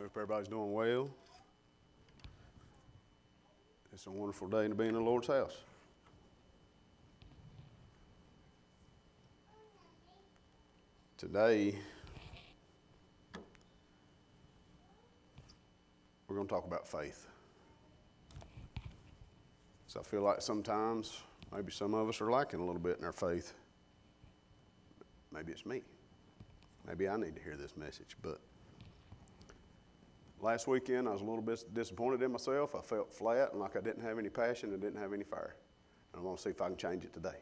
Hope everybody's doing well. It's a wonderful day to be in the Lord's house. Today, we're going to talk about faith. So I feel like sometimes, maybe some of us are lacking a little bit in our faith. Maybe it's me. Maybe I need to hear this message. But last weekend, I was a little bit disappointed in myself. I felt flat and like I didn't have any passion and didn't have any fire. And I want to see if I can change it today.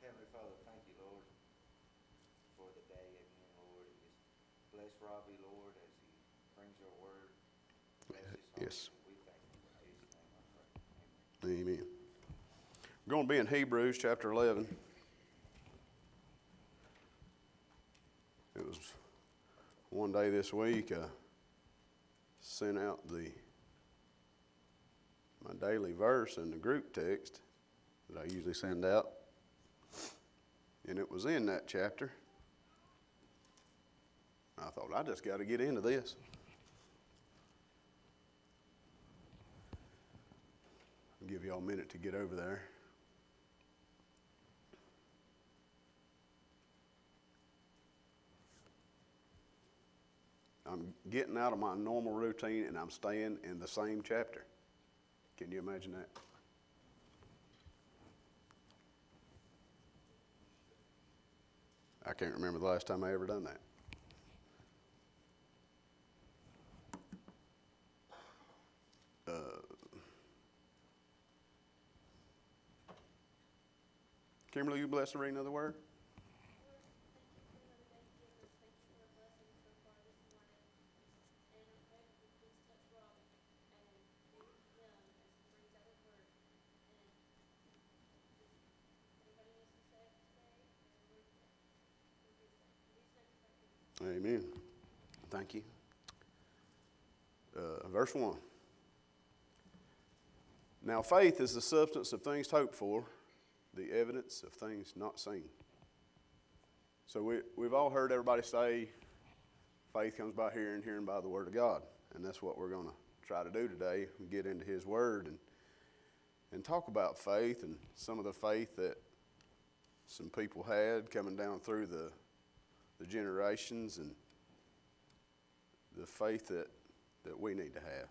Heavenly Father, thank you, Lord, for the day again, Lord. Bless Robby, Lord, as he brings your word. Bless his heart. Yes. We thank you for his name, I pray. Amen. Amen. We're going to be in Hebrews chapter 11. It was one day this week I sent out the my daily verse in the group text that I usually send out. And it was in that chapter. I thought I just got to get into this. I'll give y'all a minute to get over there. I'm getting out of my normal routine and I'm staying in the same chapter. Can you imagine that? I can't remember the last time I ever done that. Uh, Kimberly, you bless the reading of the word? Amen. Thank you. Uh, verse 1. Now, faith is the substance of things hoped for, the evidence of things not seen. So, we, we've all heard everybody say faith comes by hearing, hearing by the Word of God. And that's what we're going to try to do today. Get into His Word and, and talk about faith and some of the faith that some people had coming down through the the generations and the faith that, that we need to have.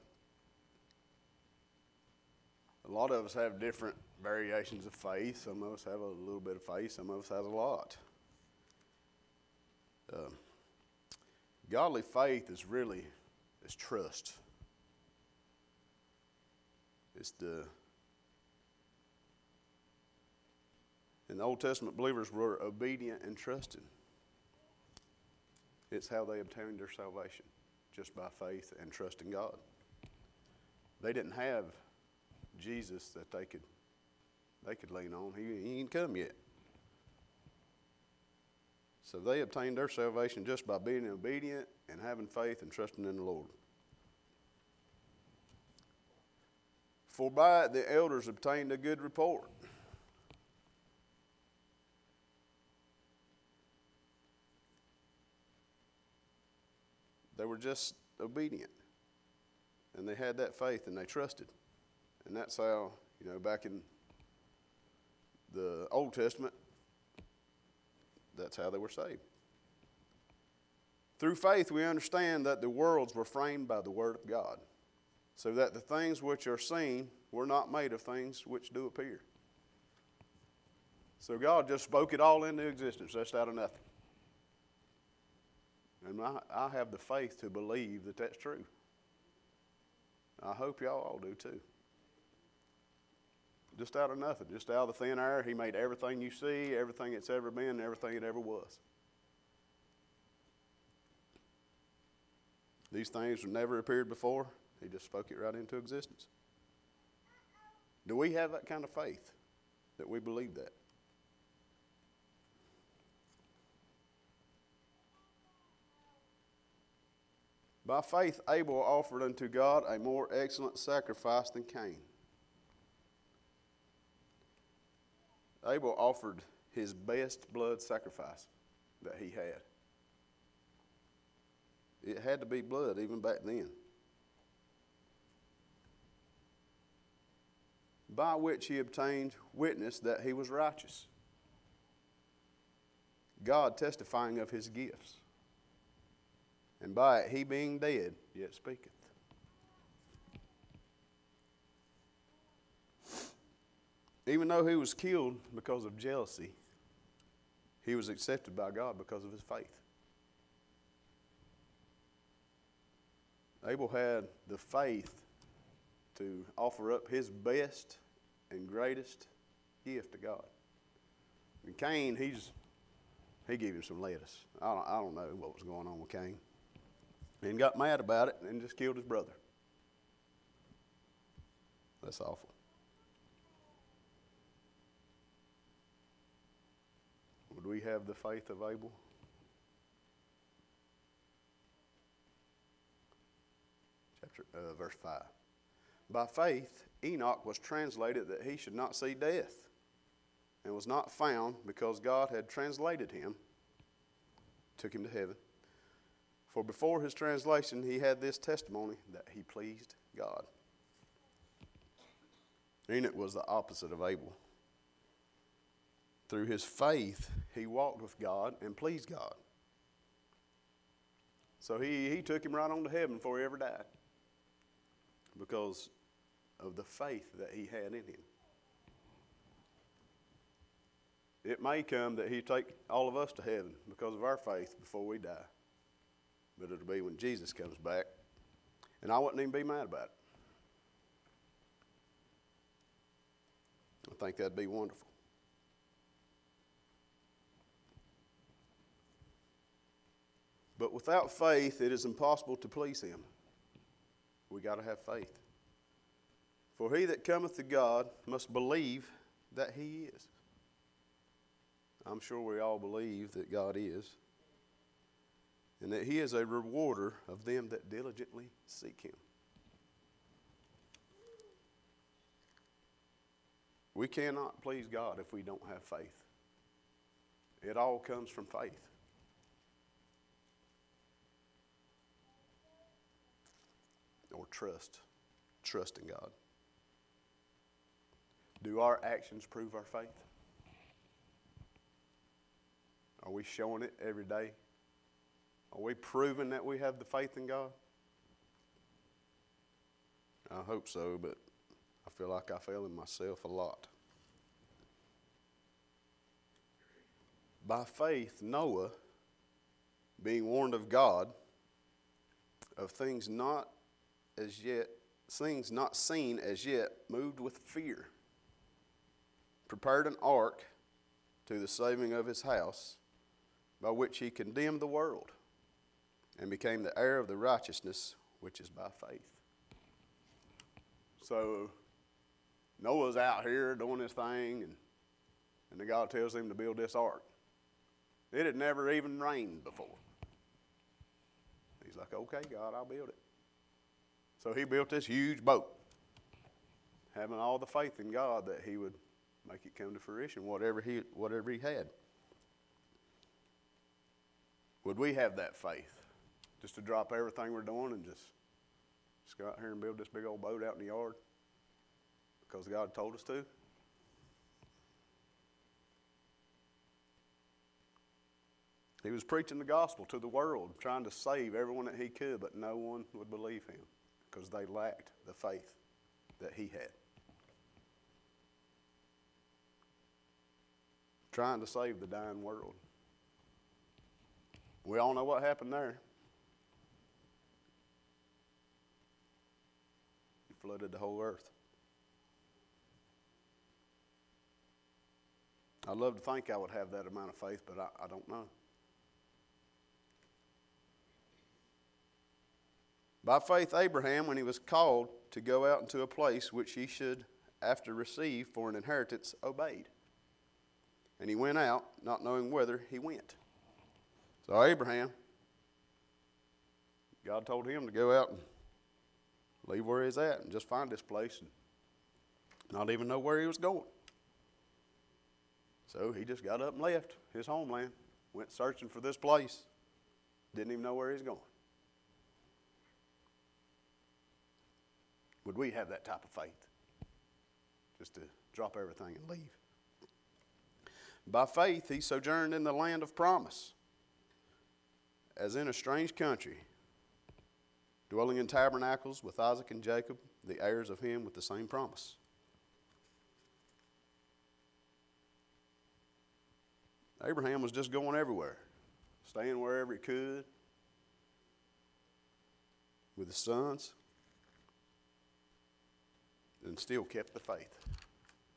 A lot of us have different variations of faith. Some of us have a little bit of faith, some of us has a lot. Um, godly faith is really is trust. It's the in the Old Testament believers were obedient and trusting. It's how they obtained their salvation, just by faith and trusting God. They didn't have Jesus that they could they could lean on. He, he ain't come yet. So they obtained their salvation just by being obedient and having faith and trusting in the Lord. For by it the elders obtained a good report. They were just obedient. And they had that faith and they trusted. And that's how, you know, back in the Old Testament, that's how they were saved. Through faith, we understand that the worlds were framed by the Word of God, so that the things which are seen were not made of things which do appear. So God just spoke it all into existence, just out of nothing. And I, I have the faith to believe that that's true. I hope y'all all do too. Just out of nothing, just out of the thin air, He made everything you see, everything it's ever been, everything it ever was. These things never appeared before. He just spoke it right into existence. Do we have that kind of faith that we believe that? By faith, Abel offered unto God a more excellent sacrifice than Cain. Abel offered his best blood sacrifice that he had. It had to be blood even back then. By which he obtained witness that he was righteous. God testifying of his gifts. And by it he being dead, yet speaketh. Even though he was killed because of jealousy, he was accepted by God because of his faith. Abel had the faith to offer up his best and greatest gift to God. And Cain, he's he gave him some lettuce. I don't, I don't know what was going on with Cain. And got mad about it and just killed his brother. That's awful. Would we have the faith of Abel? Chapter, uh, verse 5. By faith, Enoch was translated that he should not see death, and was not found because God had translated him, took him to heaven. For before his translation, he had this testimony that he pleased God. Enoch was the opposite of Abel. Through his faith, he walked with God and pleased God. So he, he took him right on to heaven before he ever died because of the faith that he had in him. It may come that he take all of us to heaven because of our faith before we die. But it'll be when Jesus comes back. And I wouldn't even be mad about it. I think that'd be wonderful. But without faith, it is impossible to please Him. We got to have faith. For he that cometh to God must believe that He is. I'm sure we all believe that God is, and that He is a rewarder of them that diligently seek Him. We cannot please God if we don't have faith. It all comes from faith. Or trust. Trust in God. Do our actions prove our faith? Are we showing it every day? Are we proving that we have the faith in God? I hope so, but I feel like I fail in myself a lot. By faith, Noah, being warned of God of things not as yet, things not seen as yet, moved with fear, prepared an ark to the saving of his house, by which he condemned the world and became the heir of the righteousness which is by faith. So Noah's out here doing his thing, and, and the God tells him to build this ark. It had never even rained before. He's like, okay, God, I'll build it. So he built this huge boat, having all the faith in God that he would make it come to fruition, whatever he, whatever he had. Would we have that faith? Just to drop everything we're doing and just, just go out here and build this big old boat out in the yard? Because God told us to? He was preaching the gospel to the world, trying to save everyone that he could, but no one would believe him because they lacked the faith that he had. Trying to save the dying world. We all know what happened there. Flooded the whole earth. I'd love to think I would have that amount of faith, but I, I don't know. By faith, Abraham, when he was called to go out into a place which he should after receive for an inheritance, obeyed. And he went out, not knowing whither he went. So, Abraham, God told him to go out and leave where he's at and just find this place and not even know where he was going. So he just got up and left his homeland, went searching for this place, didn't even know where he's going. Would we have that type of faith? Just to drop everything and leave. By faith, he sojourned in the land of promise, as in a strange country, dwelling in tabernacles with Isaac and Jacob, the heirs of him with the same promise. Abraham was just going everywhere, staying wherever he could with his sons, and still kept the faith.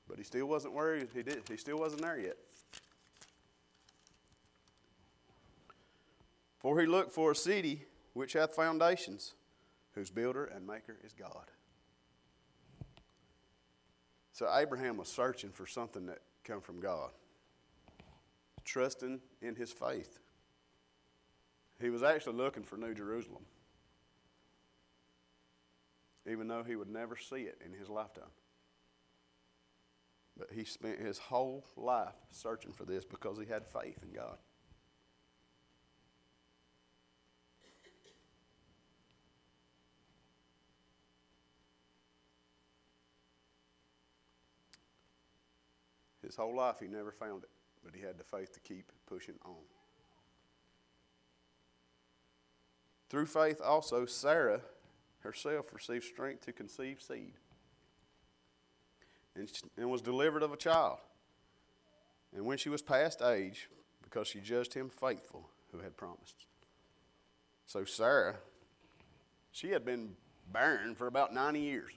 But he still wasn't where he, he did. He still wasn't there yet. For he looked for a city which hath foundations, whose builder and maker is God. So Abraham was searching for something that come from God, trusting in his faith. He was actually looking for New Jerusalem, even though he would never see it in his lifetime. But he spent his whole life searching for this because he had faith in God. His whole life he never found it, but he had the faith to keep pushing on. Through faith also, Sarah herself received strength to conceive seed and, was delivered of a child. And when she was past age, because she judged him faithful who had promised. So Sarah, she had been barren for about 90 years.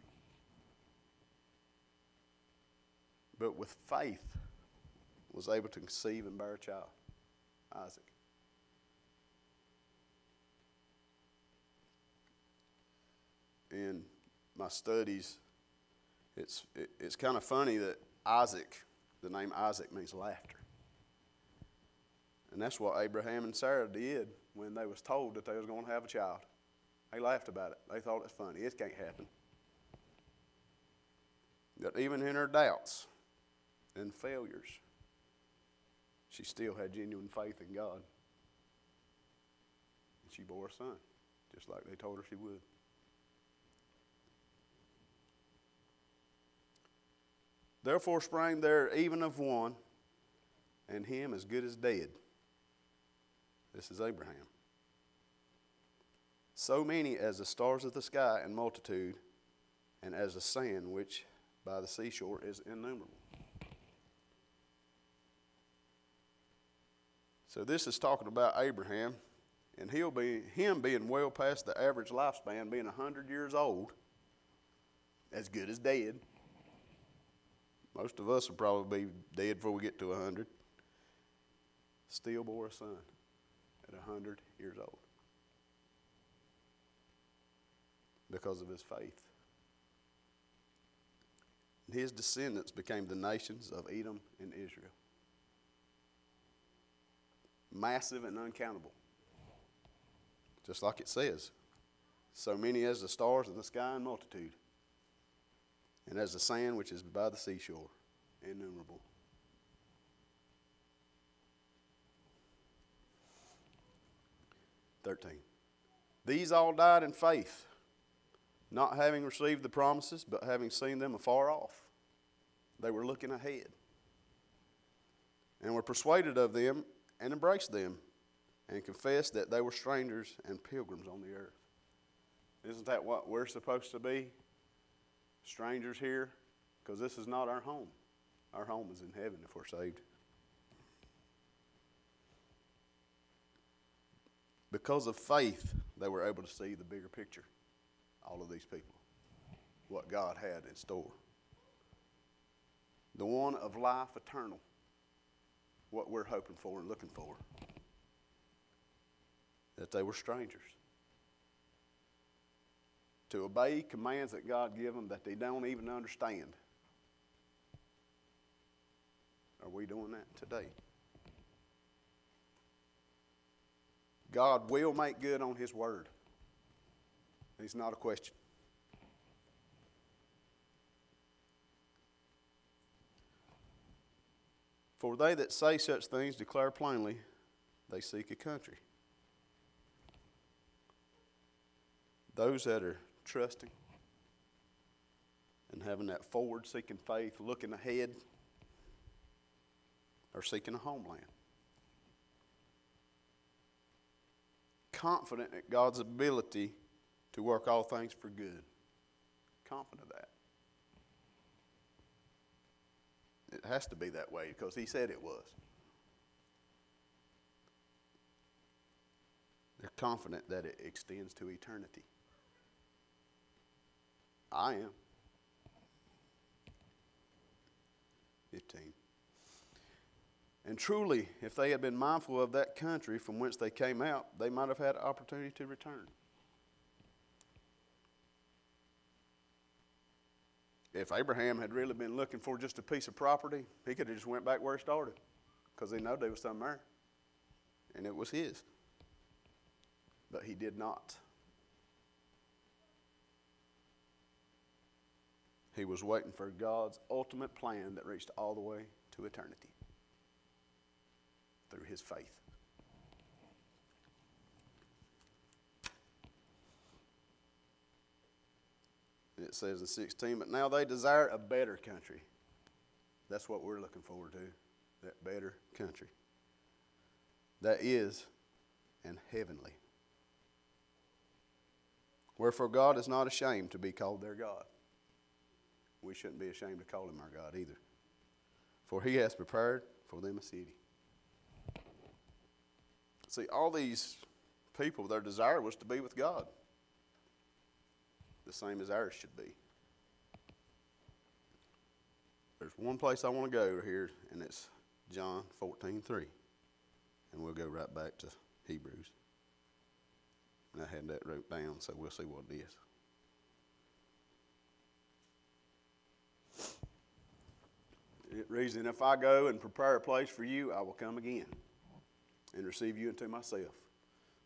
But with faith, was able to conceive and bear a child, Isaac. In my studies, it's, it, it's kind of funny that Isaac, the name Isaac means laughter. And that's what Abraham and Sarah did when they was told that they was going to have a child. They laughed about it. They thought it's funny. It can't happen. But even in her doubts and failures, she still had genuine faith in God. And she bore a son, just like they told her she would. Therefore sprang there even of one, and him as good as dead. This is Abraham. So many as the stars of the sky in multitude, and as the sand which by the seashore is innumerable. So this is talking about Abraham, and he'll be him being well past the average lifespan, being hundred years old, as good as dead. Most of us will probably be dead before we get to 100. Still bore a son at 100 years old because of his faith. And his descendants became the nations of Edom and Israel. Massive and uncountable. Just like it says, so many as the stars in the sky in multitude and as the sand which is by the seashore, innumerable. Thirteen. These all died in faith, not having received the promises, but having seen them afar off. They were looking ahead, and were persuaded of them, and embraced them, and confessed that they were strangers and pilgrims on the earth. Isn't that what we're supposed to be? strangers here because this is not our home. Our home is in heaven if we're saved. Because of faith, they were able to see the bigger picture. All of these people, what God had in store. The one of life eternal, what we're hoping for and looking for. That they were strangers to obey commands that God give them that they don't even understand. Are we doing that today? God will make good on His word. It's not a question. For they that say such things declare plainly they seek a country. Those that are trusting and having that forward seeking faith, looking ahead, are seeking a homeland. Confident in God's ability to work all things for good. Confident of that. It has to be that way because He said it was. They're confident that it extends to eternity. I am. 15. And truly, if they had been mindful of that country from whence they came out, they might have had opportunity to return. If Abraham had really been looking for just a piece of property, he could have just went back where he started because he knew there was something there. And it was his. But he did not. He was waiting for God's ultimate plan that reached all the way to eternity through his faith. It says in 16, but now they desire a better country. That's what we're looking forward to, that better country. That is and heavenly. Wherefore God is not ashamed to be called their God. We shouldn't be ashamed to call him our God either. For he has prepared for them a city. See, all these people, their desire was to be with God, the same as ours should be. There's one place I want to go here, and it's John 14 3. And we'll go right back to Hebrews. And I had that wrote down, so we'll see what it is. It reads, And if I go and prepare a place for you, I will come again and receive you into myself,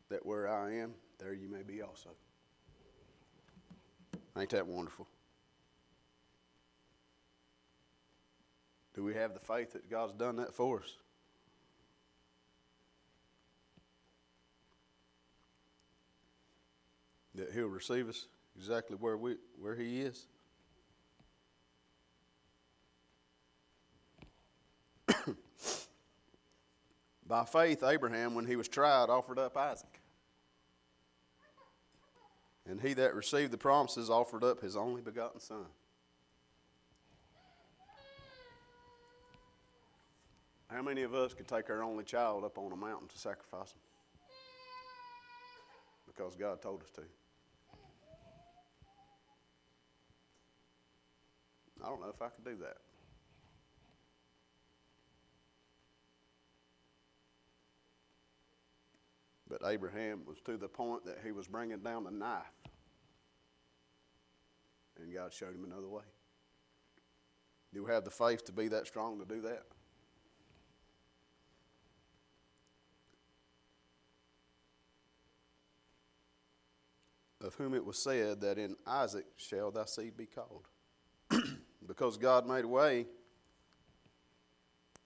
that where I am, there you may be also. Ain't that wonderful? Do we have the faith that God's done that for us? That He'll receive us exactly where we where He is? By faith, Abraham, when he was tried, offered up Isaac. And he that received the promises offered up his only begotten son. How many of us could take our only child up on a mountain to sacrifice him? Because God told us to. I don't know if I could do that. But Abraham was to the point that he was bringing down the knife. And God showed him another way. Do we have the faith to be that strong to do that? Of whom it was said that in Isaac shall thy seed be called. because God made a way.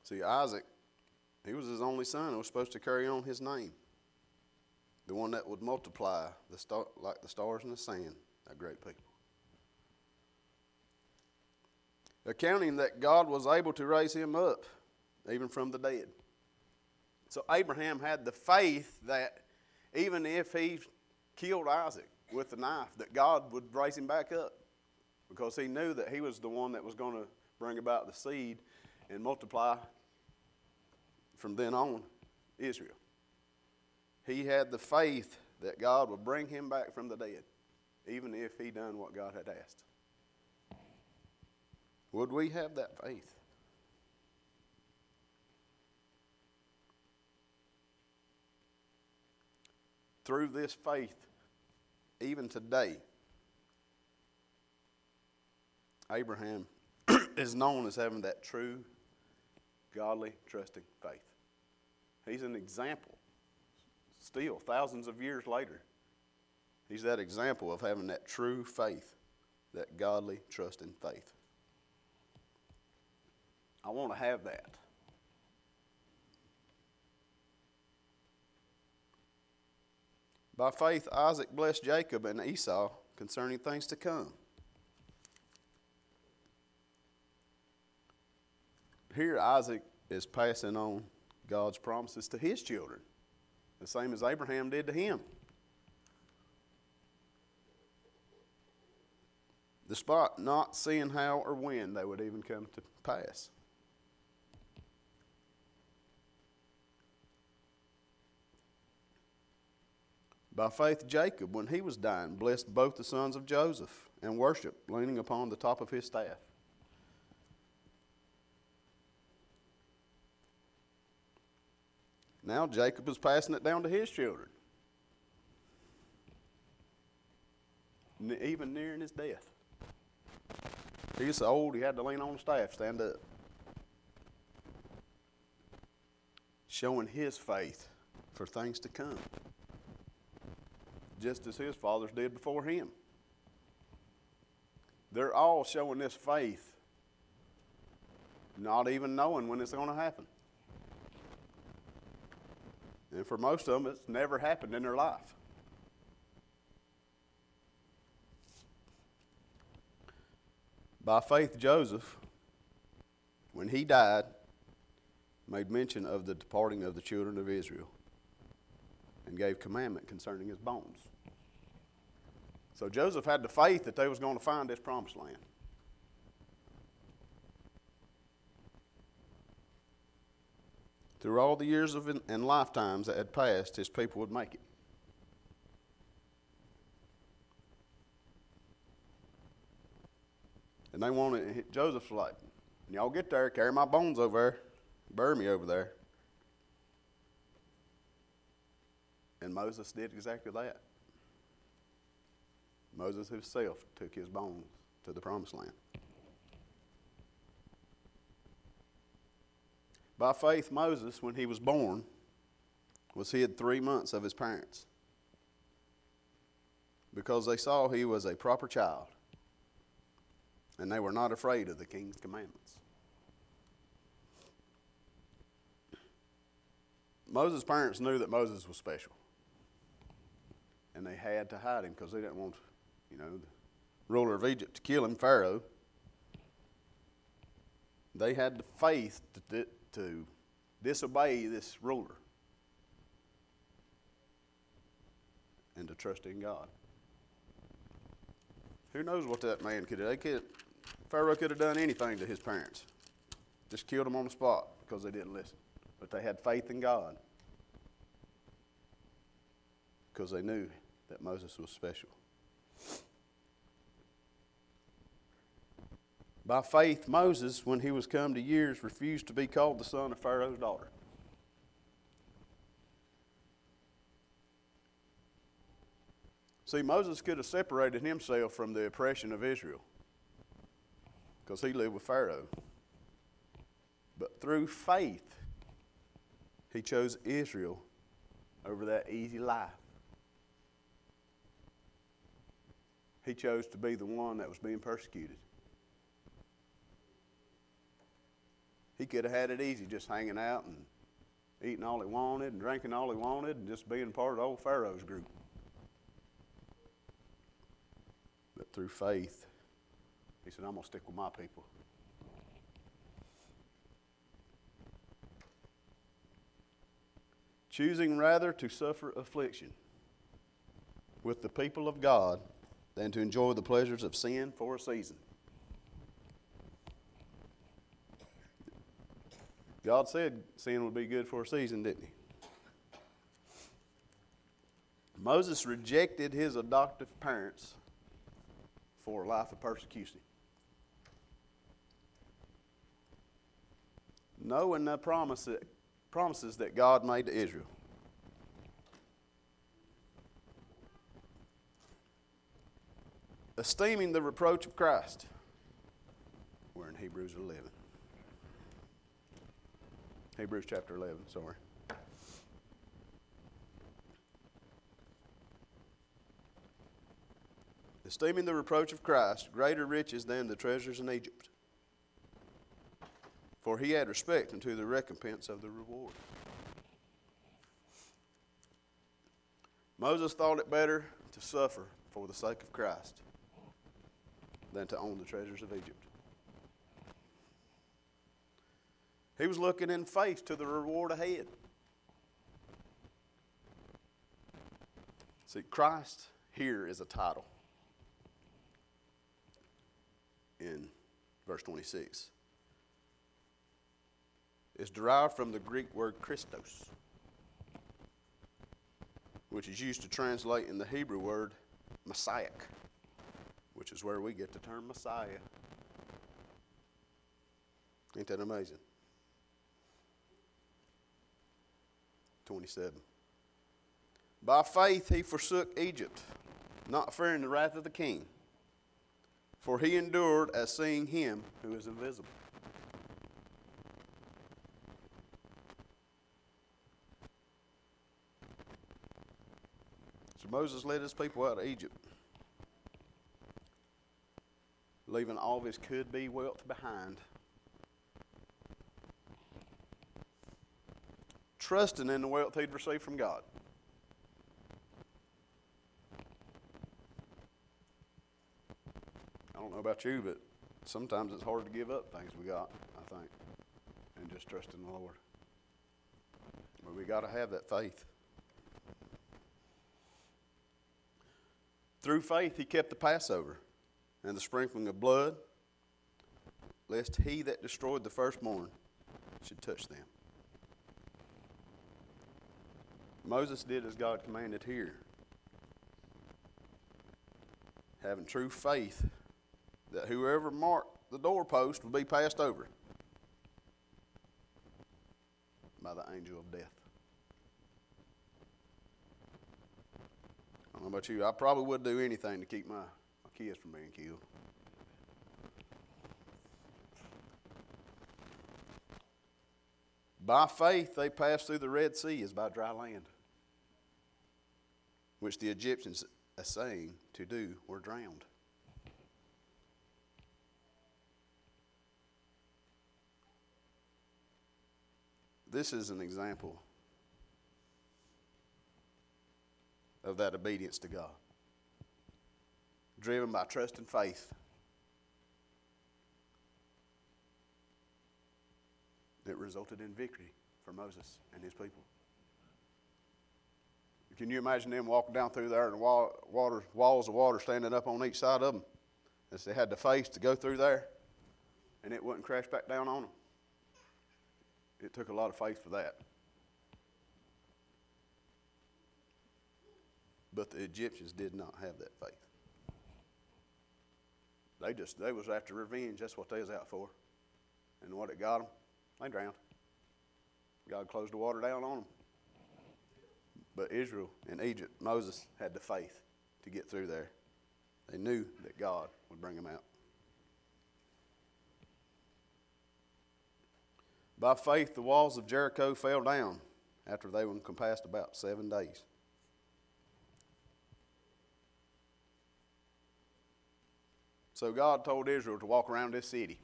See, Isaac, he was his only son and was supposed to carry on his name the one that would multiply the star, like the stars in the sand, a great people. Accounting that God was able to raise him up, even from the dead. So Abraham had the faith that even if he killed Isaac with the knife, that God would raise him back up because he knew that he was the one that was going to bring about the seed and multiply from then on Israel he had the faith that God would bring him back from the dead, even if he done what God had asked. Would we have that faith? Through this faith, even today, Abraham is known as having that true, godly, trusting faith. He's an example still thousands of years later. He's that example of having that true faith, that godly trust and faith. I want to have that. By faith, Isaac blessed Jacob and Esau concerning things to come. Here, Isaac is passing on God's promises to his children the same as Abraham did to him. Despite not seeing how or when they would even come to pass. By faith, Jacob, when he was dying, blessed both the sons of Joseph and worshiped, leaning upon the top of his staff. Now Jacob is passing it down to his children, even nearing his death. He's so old he had to lean on the staff, stand up. Showing his faith for things to come just as his fathers did before him. They're all showing this faith, not even knowing when it's going to happen. And for most of them, it's never happened in their life. By faith, Joseph, when he died, made mention of the departing of the children of Israel and gave commandment concerning his bones. So Joseph had the faith that they was going to find this promised land. Through all the years of and lifetimes that had passed, his people would make it. And they wanted, Joseph's like, y'all get there, carry my bones over there, bury me over there. And Moses did exactly that. Moses himself took his bones to the promised land. By faith, Moses, when he was born, was hid three months of his parents because they saw he was a proper child and they were not afraid of the king's commandments. Moses' parents knew that Moses was special and they had to hide him because they didn't want, you know, the ruler of Egypt to kill him, Pharaoh. They had the faith to, to disobey this ruler and to trust in God. Who knows what that man could do? Could, Pharaoh could have done anything to his parents, just killed them on the spot because they didn't listen. But they had faith in God because they knew that Moses was special. By faith, Moses, when he was come to years, refused to be called the son of Pharaoh's daughter. See, Moses could have separated himself from the oppression of Israel because he lived with Pharaoh. But through faith, he chose Israel over that easy life. He chose to be the one that was being persecuted. He could have had it easy just hanging out and eating all he wanted and drinking all he wanted and just being part of old Pharaoh's group. But through faith, he said, I'm going to stick with my people. Choosing rather to suffer affliction with the people of God than to enjoy the pleasures of sin for a season. God said sin would be good for a season, didn't he? Moses rejected his adoptive parents for a life of persecution. Knowing the promise that, promises that God made to Israel. esteeming the reproach of Christ. We're in Hebrews 11. Hebrews chapter 11, sorry. Esteeming the reproach of Christ greater riches than the treasures in Egypt. For he had respect unto the recompense of the reward. Moses thought it better to suffer for the sake of Christ than to own the treasures of Egypt. He was looking in faith to the reward ahead. See, Christ here is a title in verse 26. It's derived from the Greek word Christos, which is used to translate in the Hebrew word Messiah, which is where we get the term Messiah. Ain't that amazing? 27. By faith he forsook Egypt, not fearing the wrath of the king, for he endured as seeing him who is invisible. So Moses led his people out of Egypt, leaving all of his could be wealth behind. Trusting in the wealth he'd received from God. I don't know about you, but sometimes it's hard to give up things we got, I think, and just trust in the Lord. But we got to have that faith. Through faith, he kept the Passover and the sprinkling of blood, lest he that destroyed the firstborn should touch them. Moses did as God commanded here, having true faith that whoever marked the doorpost would be passed over by the angel of death. I don't know about you. I probably would do anything to keep my, my kids from being killed. By faith, they passed through the Red Sea as by dry land, which the Egyptians, essaying to do, were drowned. This is an example of that obedience to God, driven by trust and faith. That resulted in victory for Moses and his people. Can you imagine them walking down through there and water, walls of water standing up on each side of them as they had the face to go through there and it wouldn't crash back down on them? It took a lot of faith for that. But the Egyptians did not have that faith. They just they was after revenge. That's what they was out for. And what it got them, they drowned. God closed the water down on them. But Israel and Egypt, Moses had the faith to get through there. They knew that God would bring them out. By faith, the walls of Jericho fell down after they were encompassed about seven days. So God told Israel to walk around this city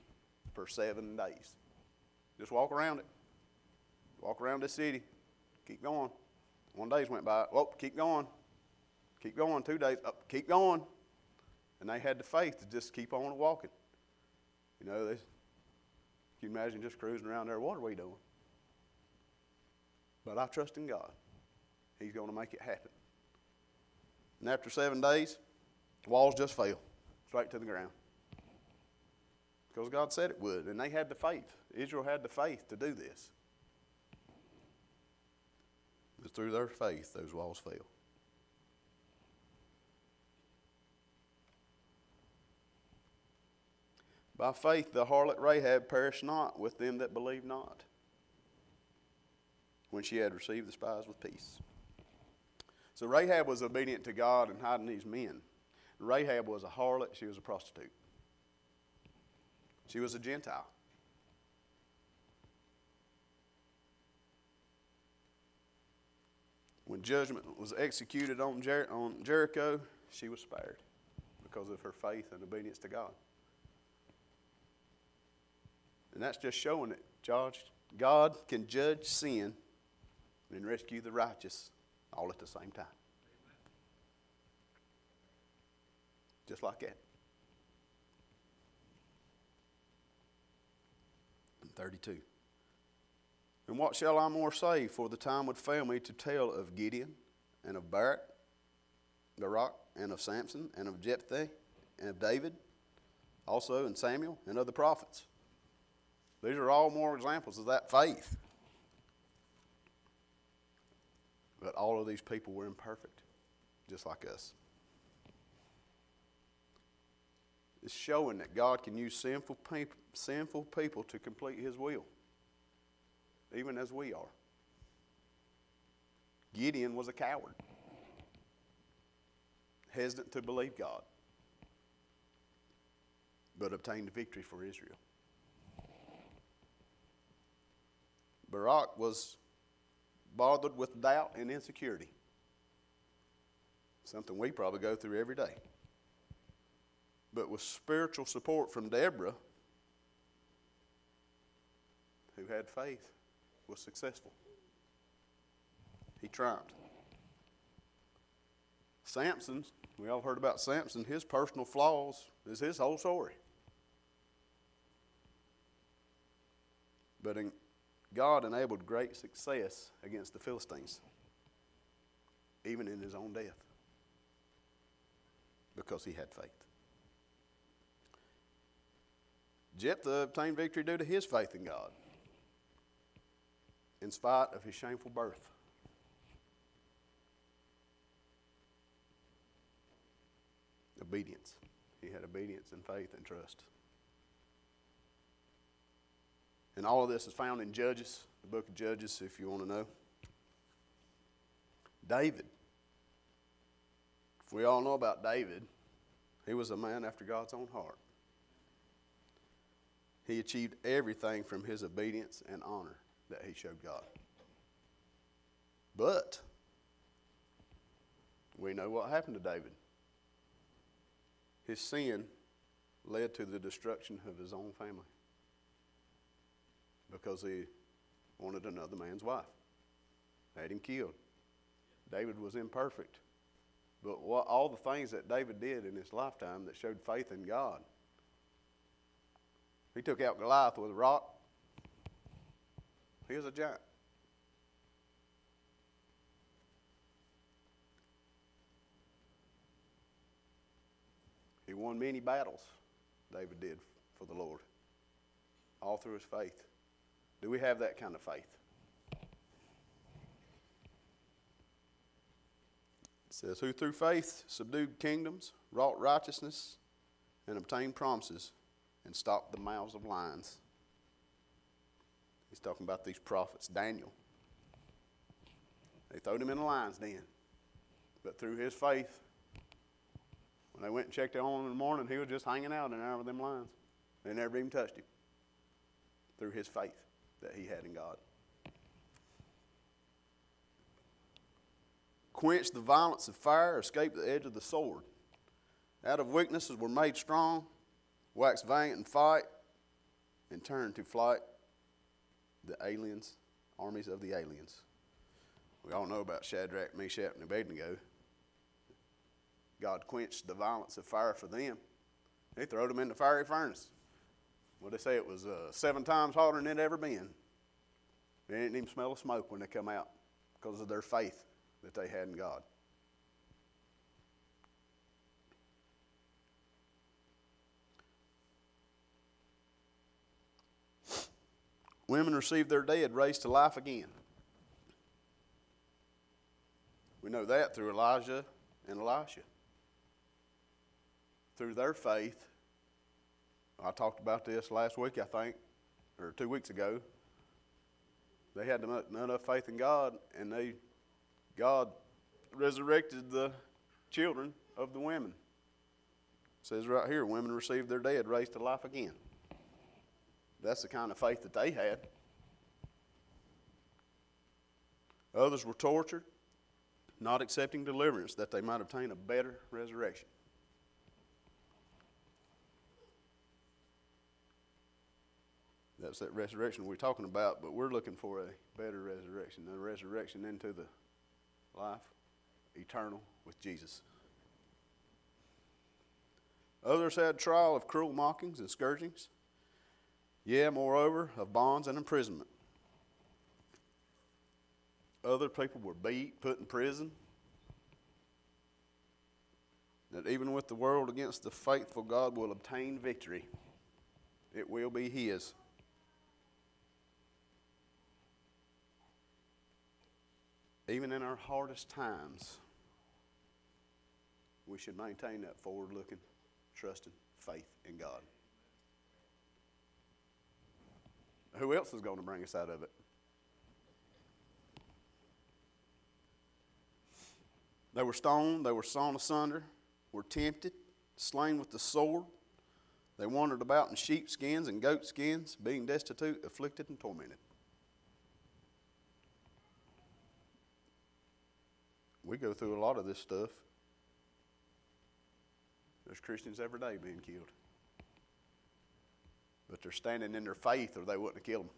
for seven days. Just walk around it. Walk around this city. Keep going. One days went by. Oh, keep going. Keep going. Two days. Up. keep going. And they had the faith to just keep on walking. You know, they, you imagine just cruising around there? What are we doing? But I trust in God. He's going to make it happen. And after seven days, the walls just fell straight to the ground. Because God said it would. And they had the faith. Israel had the faith to do this. But through their faith, those walls fell. By faith, the harlot Rahab perished not with them that believed not, when she had received the spies with peace. So Rahab was obedient to God and hiding these men. Rahab was a harlot, she was a prostitute. She was a Gentile. when judgment was executed on, Jer- on Jericho, she was spared because of her faith and obedience to God. And that's just showing it, George. God can judge sin and rescue the righteous all at the same time. Just like that. 32. And what shall I more say? For the time would fail me to tell of Gideon and of Barak, Barak, and of Samson, and of Jephthah, and of David, also, and Samuel, and other prophets. These are all more examples of that faith. But all of these people were imperfect, just like us. It's showing that God can use sinful people, sinful people to complete His will, even as we are. Gideon was a coward, hesitant to believe God, but obtained victory for Israel. Barak was bothered with doubt and insecurity, something we probably go through every day. But with spiritual support from Deborah, who had faith, was successful. He triumphed. Samson, we all heard about Samson, his personal flaws is his whole story. But in, God enabled great success against the Philistines, even in his own death, because he had faith. Jephthah obtained victory due to his faith in God, in spite of his shameful birth. Obedience. He had obedience and faith and trust. And all of this is found in Judges, the book of Judges, if you want to know. David. If we all know about David, he was a man after God's own heart. He achieved everything from his obedience and honor that he showed God. But we know what happened to David. His sin led to the destruction of his own family because he wanted another man's wife, had him killed. David was imperfect. But what, all the things that David did in his lifetime that showed faith in God he took out Goliath with a rock. He was a giant. He won many battles, David did for the Lord, all through his faith. Do we have that kind of faith? It says, Who through faith subdued kingdoms, wrought righteousness, and obtained promises and stopped the mouths of lions. He's talking about these prophets. Daniel. They throwed him in the lion's den. But through his faith, when they went and checked on him in the morning, he was just hanging out in there with them lions. They never even touched him. Through his faith that he had in God. Quench the violence of fire, escape the edge of the sword. Out of weaknesses were made strong, wax valiant and fight, and turn to flight the aliens, armies of the aliens. We all know about Shadrach, Meshach, and Abednego. God quenched the violence of fire for them. He threw them in the fiery furnace. Well, they say it was uh, seven times hotter than it ever been. They didn't even smell the smoke when they come out because of their faith that they had in God. Women received their dead raised to life again. We know that through Elijah and Elisha. Through their faith, I talked about this last week, I think, or two weeks ago. They had enough faith in God, and they, God resurrected the children of the women. It says right here, women received their dead raised to life again. That's the kind of faith that they had. Others were tortured, not accepting deliverance that they might obtain a better resurrection. That's that resurrection we're talking about, but we're looking for a better resurrection, a resurrection into the life eternal with Jesus. Others had trial of cruel mockings and scourgings. Yea, moreover, of bonds and imprisonment. Other people were beat, put in prison. That even with the world against the faithful, God will obtain victory. It will be His. Even in our hardest times, we should maintain that forward looking, trusting faith in God. Who else is going to bring us out of it? They were stoned, they were sawn asunder, were tempted, slain with the sword. They wandered about in sheepskins and goatskins, being destitute, afflicted, and tormented. We go through a lot of this stuff. There's Christians every day being killed. But they're standing in their faith or they wouldn't have killed them.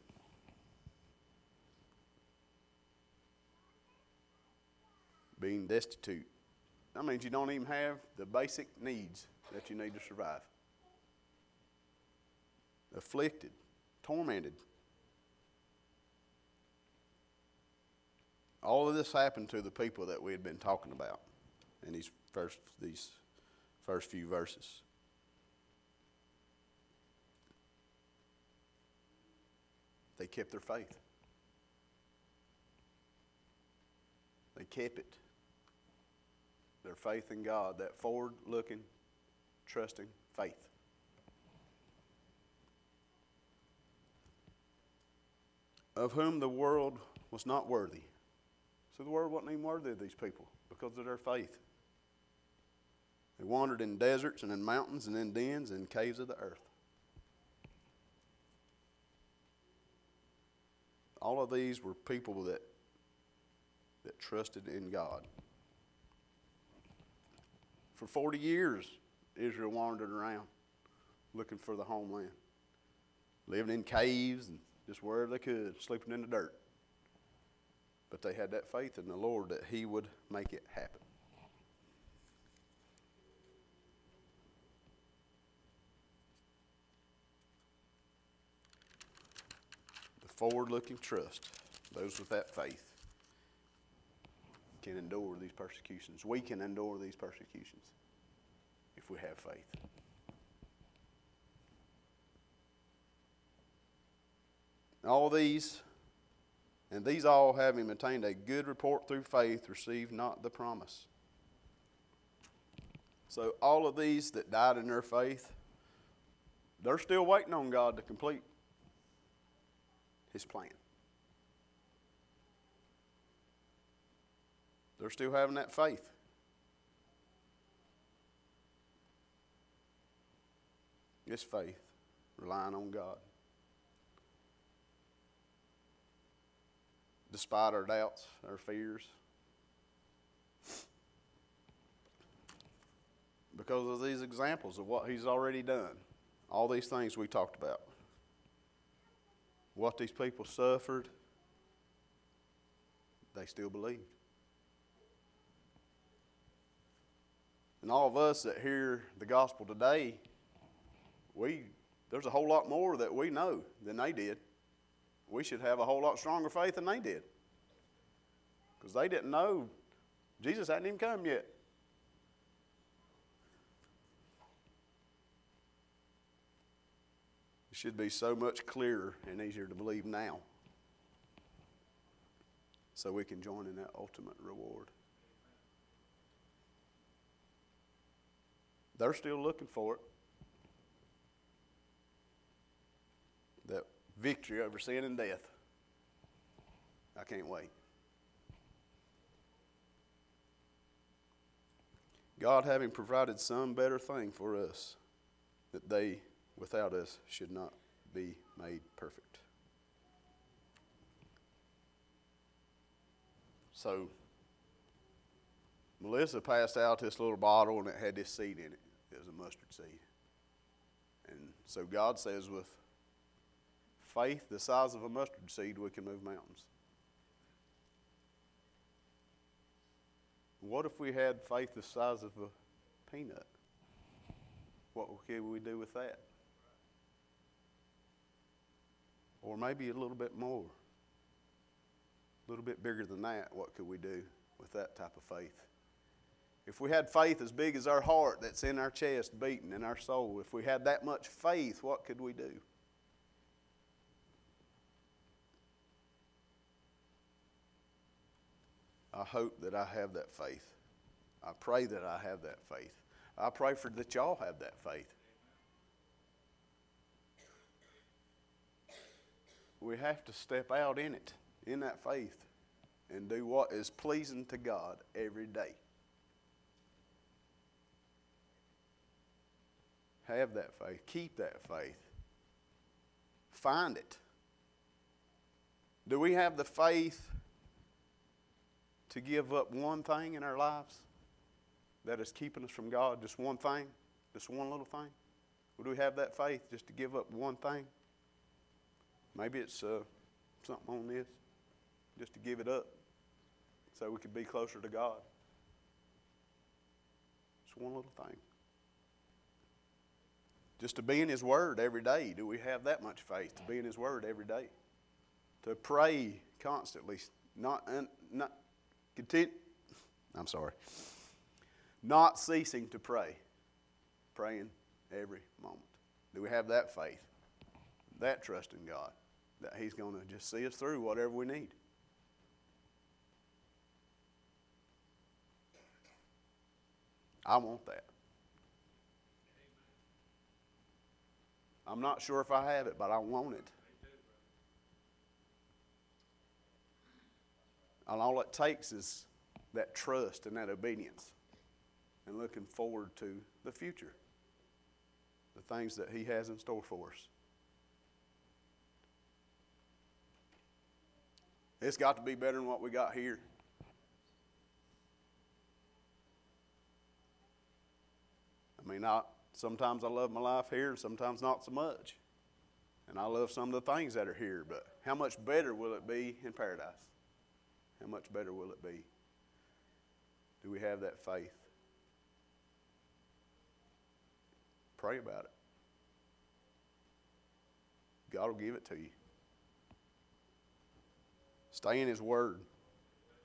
Being destitute. That means you don't even have the basic needs that you need to survive. Afflicted, tormented. All of this happened to the people that we had been talking about in these first, these first few verses. They kept their faith. They kept it. Their faith in God, that forward looking, trusting faith. Of whom the world was not worthy. So the world wasn't even worthy of these people because of their faith. They wandered in deserts and in mountains and in dens and caves of the earth. All of these were people that, that trusted in God. For 40 years, Israel wandered around looking for the homeland, living in caves and just wherever they could, sleeping in the dirt. But they had that faith in the Lord that He would make it happen. Forward looking trust, those with that faith, can endure these persecutions. We can endure these persecutions if we have faith. All these, and these all having obtained a good report through faith, received not the promise. So, all of these that died in their faith, they're still waiting on God to complete His plan. They're still having that faith. It's faith, relying on God. Despite our doubts, our fears. Because of these examples of what He's already done. All these things we talked about. What these people suffered, they still believed. And all of us that hear the gospel today, we there's a whole lot more that we know than they did. We should have a whole lot stronger faith than they did. Because they didn't know Jesus hadn't even come yet. Should be so much clearer and easier to believe now. So we can join in that ultimate reward. They're still looking for it. That victory over sin and death. I can't wait. God having provided some better thing for us, that they without us should not be made perfect. So, Melissa passed out this little bottle and it had this seed in it. It was a mustard seed. And so God says, with faith the size of a mustard seed, we can move mountains. What if we had faith the size of a peanut? what can we do with that? Or maybe a little bit more, a little bit bigger than that. What could we do with that type of faith? If we had faith as big as our heart that's in our chest beating in our soul, if we had that much faith, what could we do? I hope that I have that faith. I pray that I have that faith. I pray for that y'all have that faith. We have to step out in it, in that faith, and do what is pleasing to God every day. Have that faith. Keep that faith. Find it. Do we have the faith to give up one thing in our lives that is keeping us from God? Just one thing? Just one little thing? Would we have that faith just to give up one thing? Maybe it's uh, something on this, just to give it up so we could be closer to God. It's one little thing. Just to be in His Word every day. Do we have that much faith to be in His Word every day? To pray constantly, not, not continue. I'm sorry. Not ceasing to pray, praying every moment. Do we have that faith, that trust in God, that He's going to just see us through whatever we need? I want that. I'm not sure if I have it, but I want it. And all it takes is that trust and that obedience and looking forward to the future, the things that He has in store for us. It's got to be better than what we got here. I mean, I, sometimes I love my life here, and sometimes not so much. And I love some of the things that are here, but how much better will it be in paradise? How much better will it be? Do we have that faith? Pray about it. God will give it to you. Stay in His Word.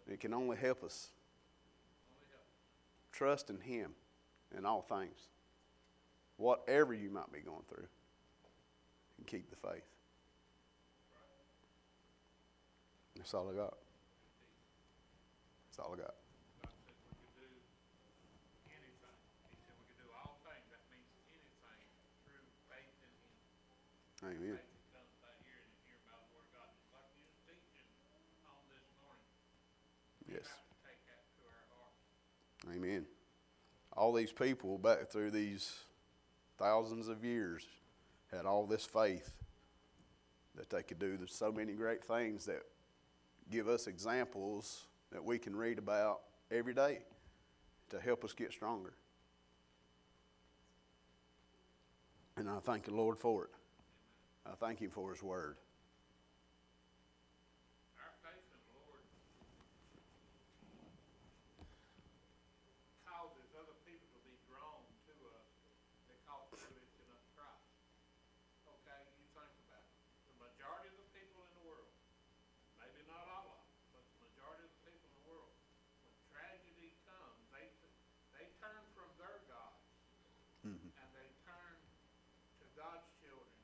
It can only help us. Trust in Him in all things. Whatever you might be going through, and keep the faith. That's all I got. That's all I got. God said we could do anything. He said we could do all things. That means anything through faith in Him. Amen. Faith that comes by hearing and hearing by the Word of God. Just like you was teaching on this morning. We Yes. have to take that to our hearts. Amen. All these people back through these thousands of years had all this faith that they could do There's so many great things that give us examples that we can read about every day to help us get stronger. And I thank the Lord for it. I thank Him for His Word. Our faith in the Lord causes other people to be drawn to us because they're lifting up Christ. Okay, you think about it. The majority of the people in the world, maybe not all of them, but the majority of the people in the world, when tragedy comes, they, they turn from their gods and they turn to God's children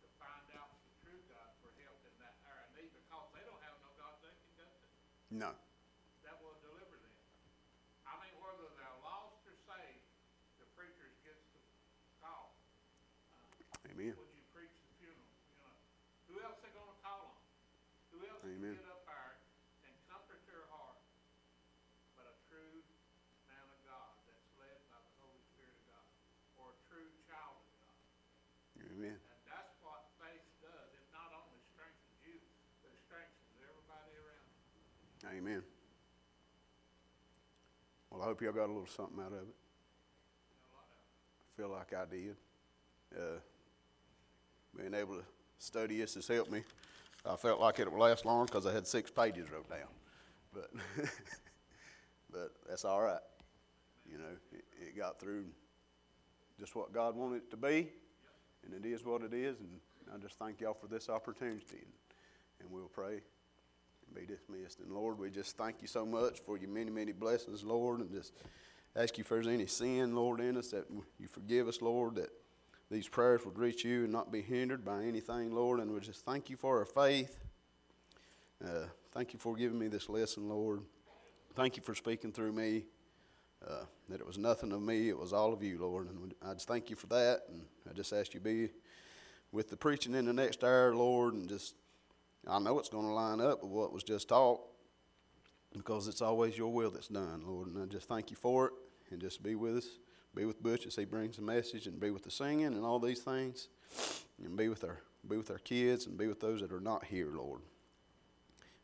to find out the true God for help in that hour of need because they don't have no God they can go to No. that will deliver them. I mean, whether they're lost or saved, the preacher gets the call. Amen. Would you preach the funeral? You know, who else they gonna call on? Who else Amen. can get up there and comfort their heart but a true man of God that's led by the Holy Spirit of God, or a true child of God? Amen. And that's what faith does. It not only strengthens you, but it strengthens everybody around you. Amen. Well, I hope y'all got a little something out of it. I feel like I did. Uh, being able to study this has helped me. I felt like it would last long because I had six pages wrote down, but but that's all right. You know, it, it got through just what God wanted it to be, and it is what it is. And I just thank y'all for this opportunity, and, and we'll pray be dismissed. And Lord, we just thank you so much for your many, many blessings, Lord, and just ask you if there's any sin, Lord, in us that you forgive us, Lord, that these prayers would reach you and not be hindered by anything, Lord. And we just thank you for our faith. Uh, thank you for giving me this lesson, Lord. Thank you for speaking through me. Uh, that it was nothing of me, it was all of you, Lord. And I just thank you for that. And I just ask you to be with the preaching in the next hour, Lord. And just, I know it's going to line up with what was just taught because it's always your will that's done, Lord. And I just thank you for it. And just be with us. Be with Butch as he brings the message and be with the singing and all these things. And be with our be with our kids and be with those that are not here, Lord.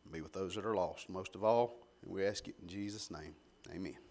And be with those that are lost, most of all. And we ask it in Jesus' name. Amen.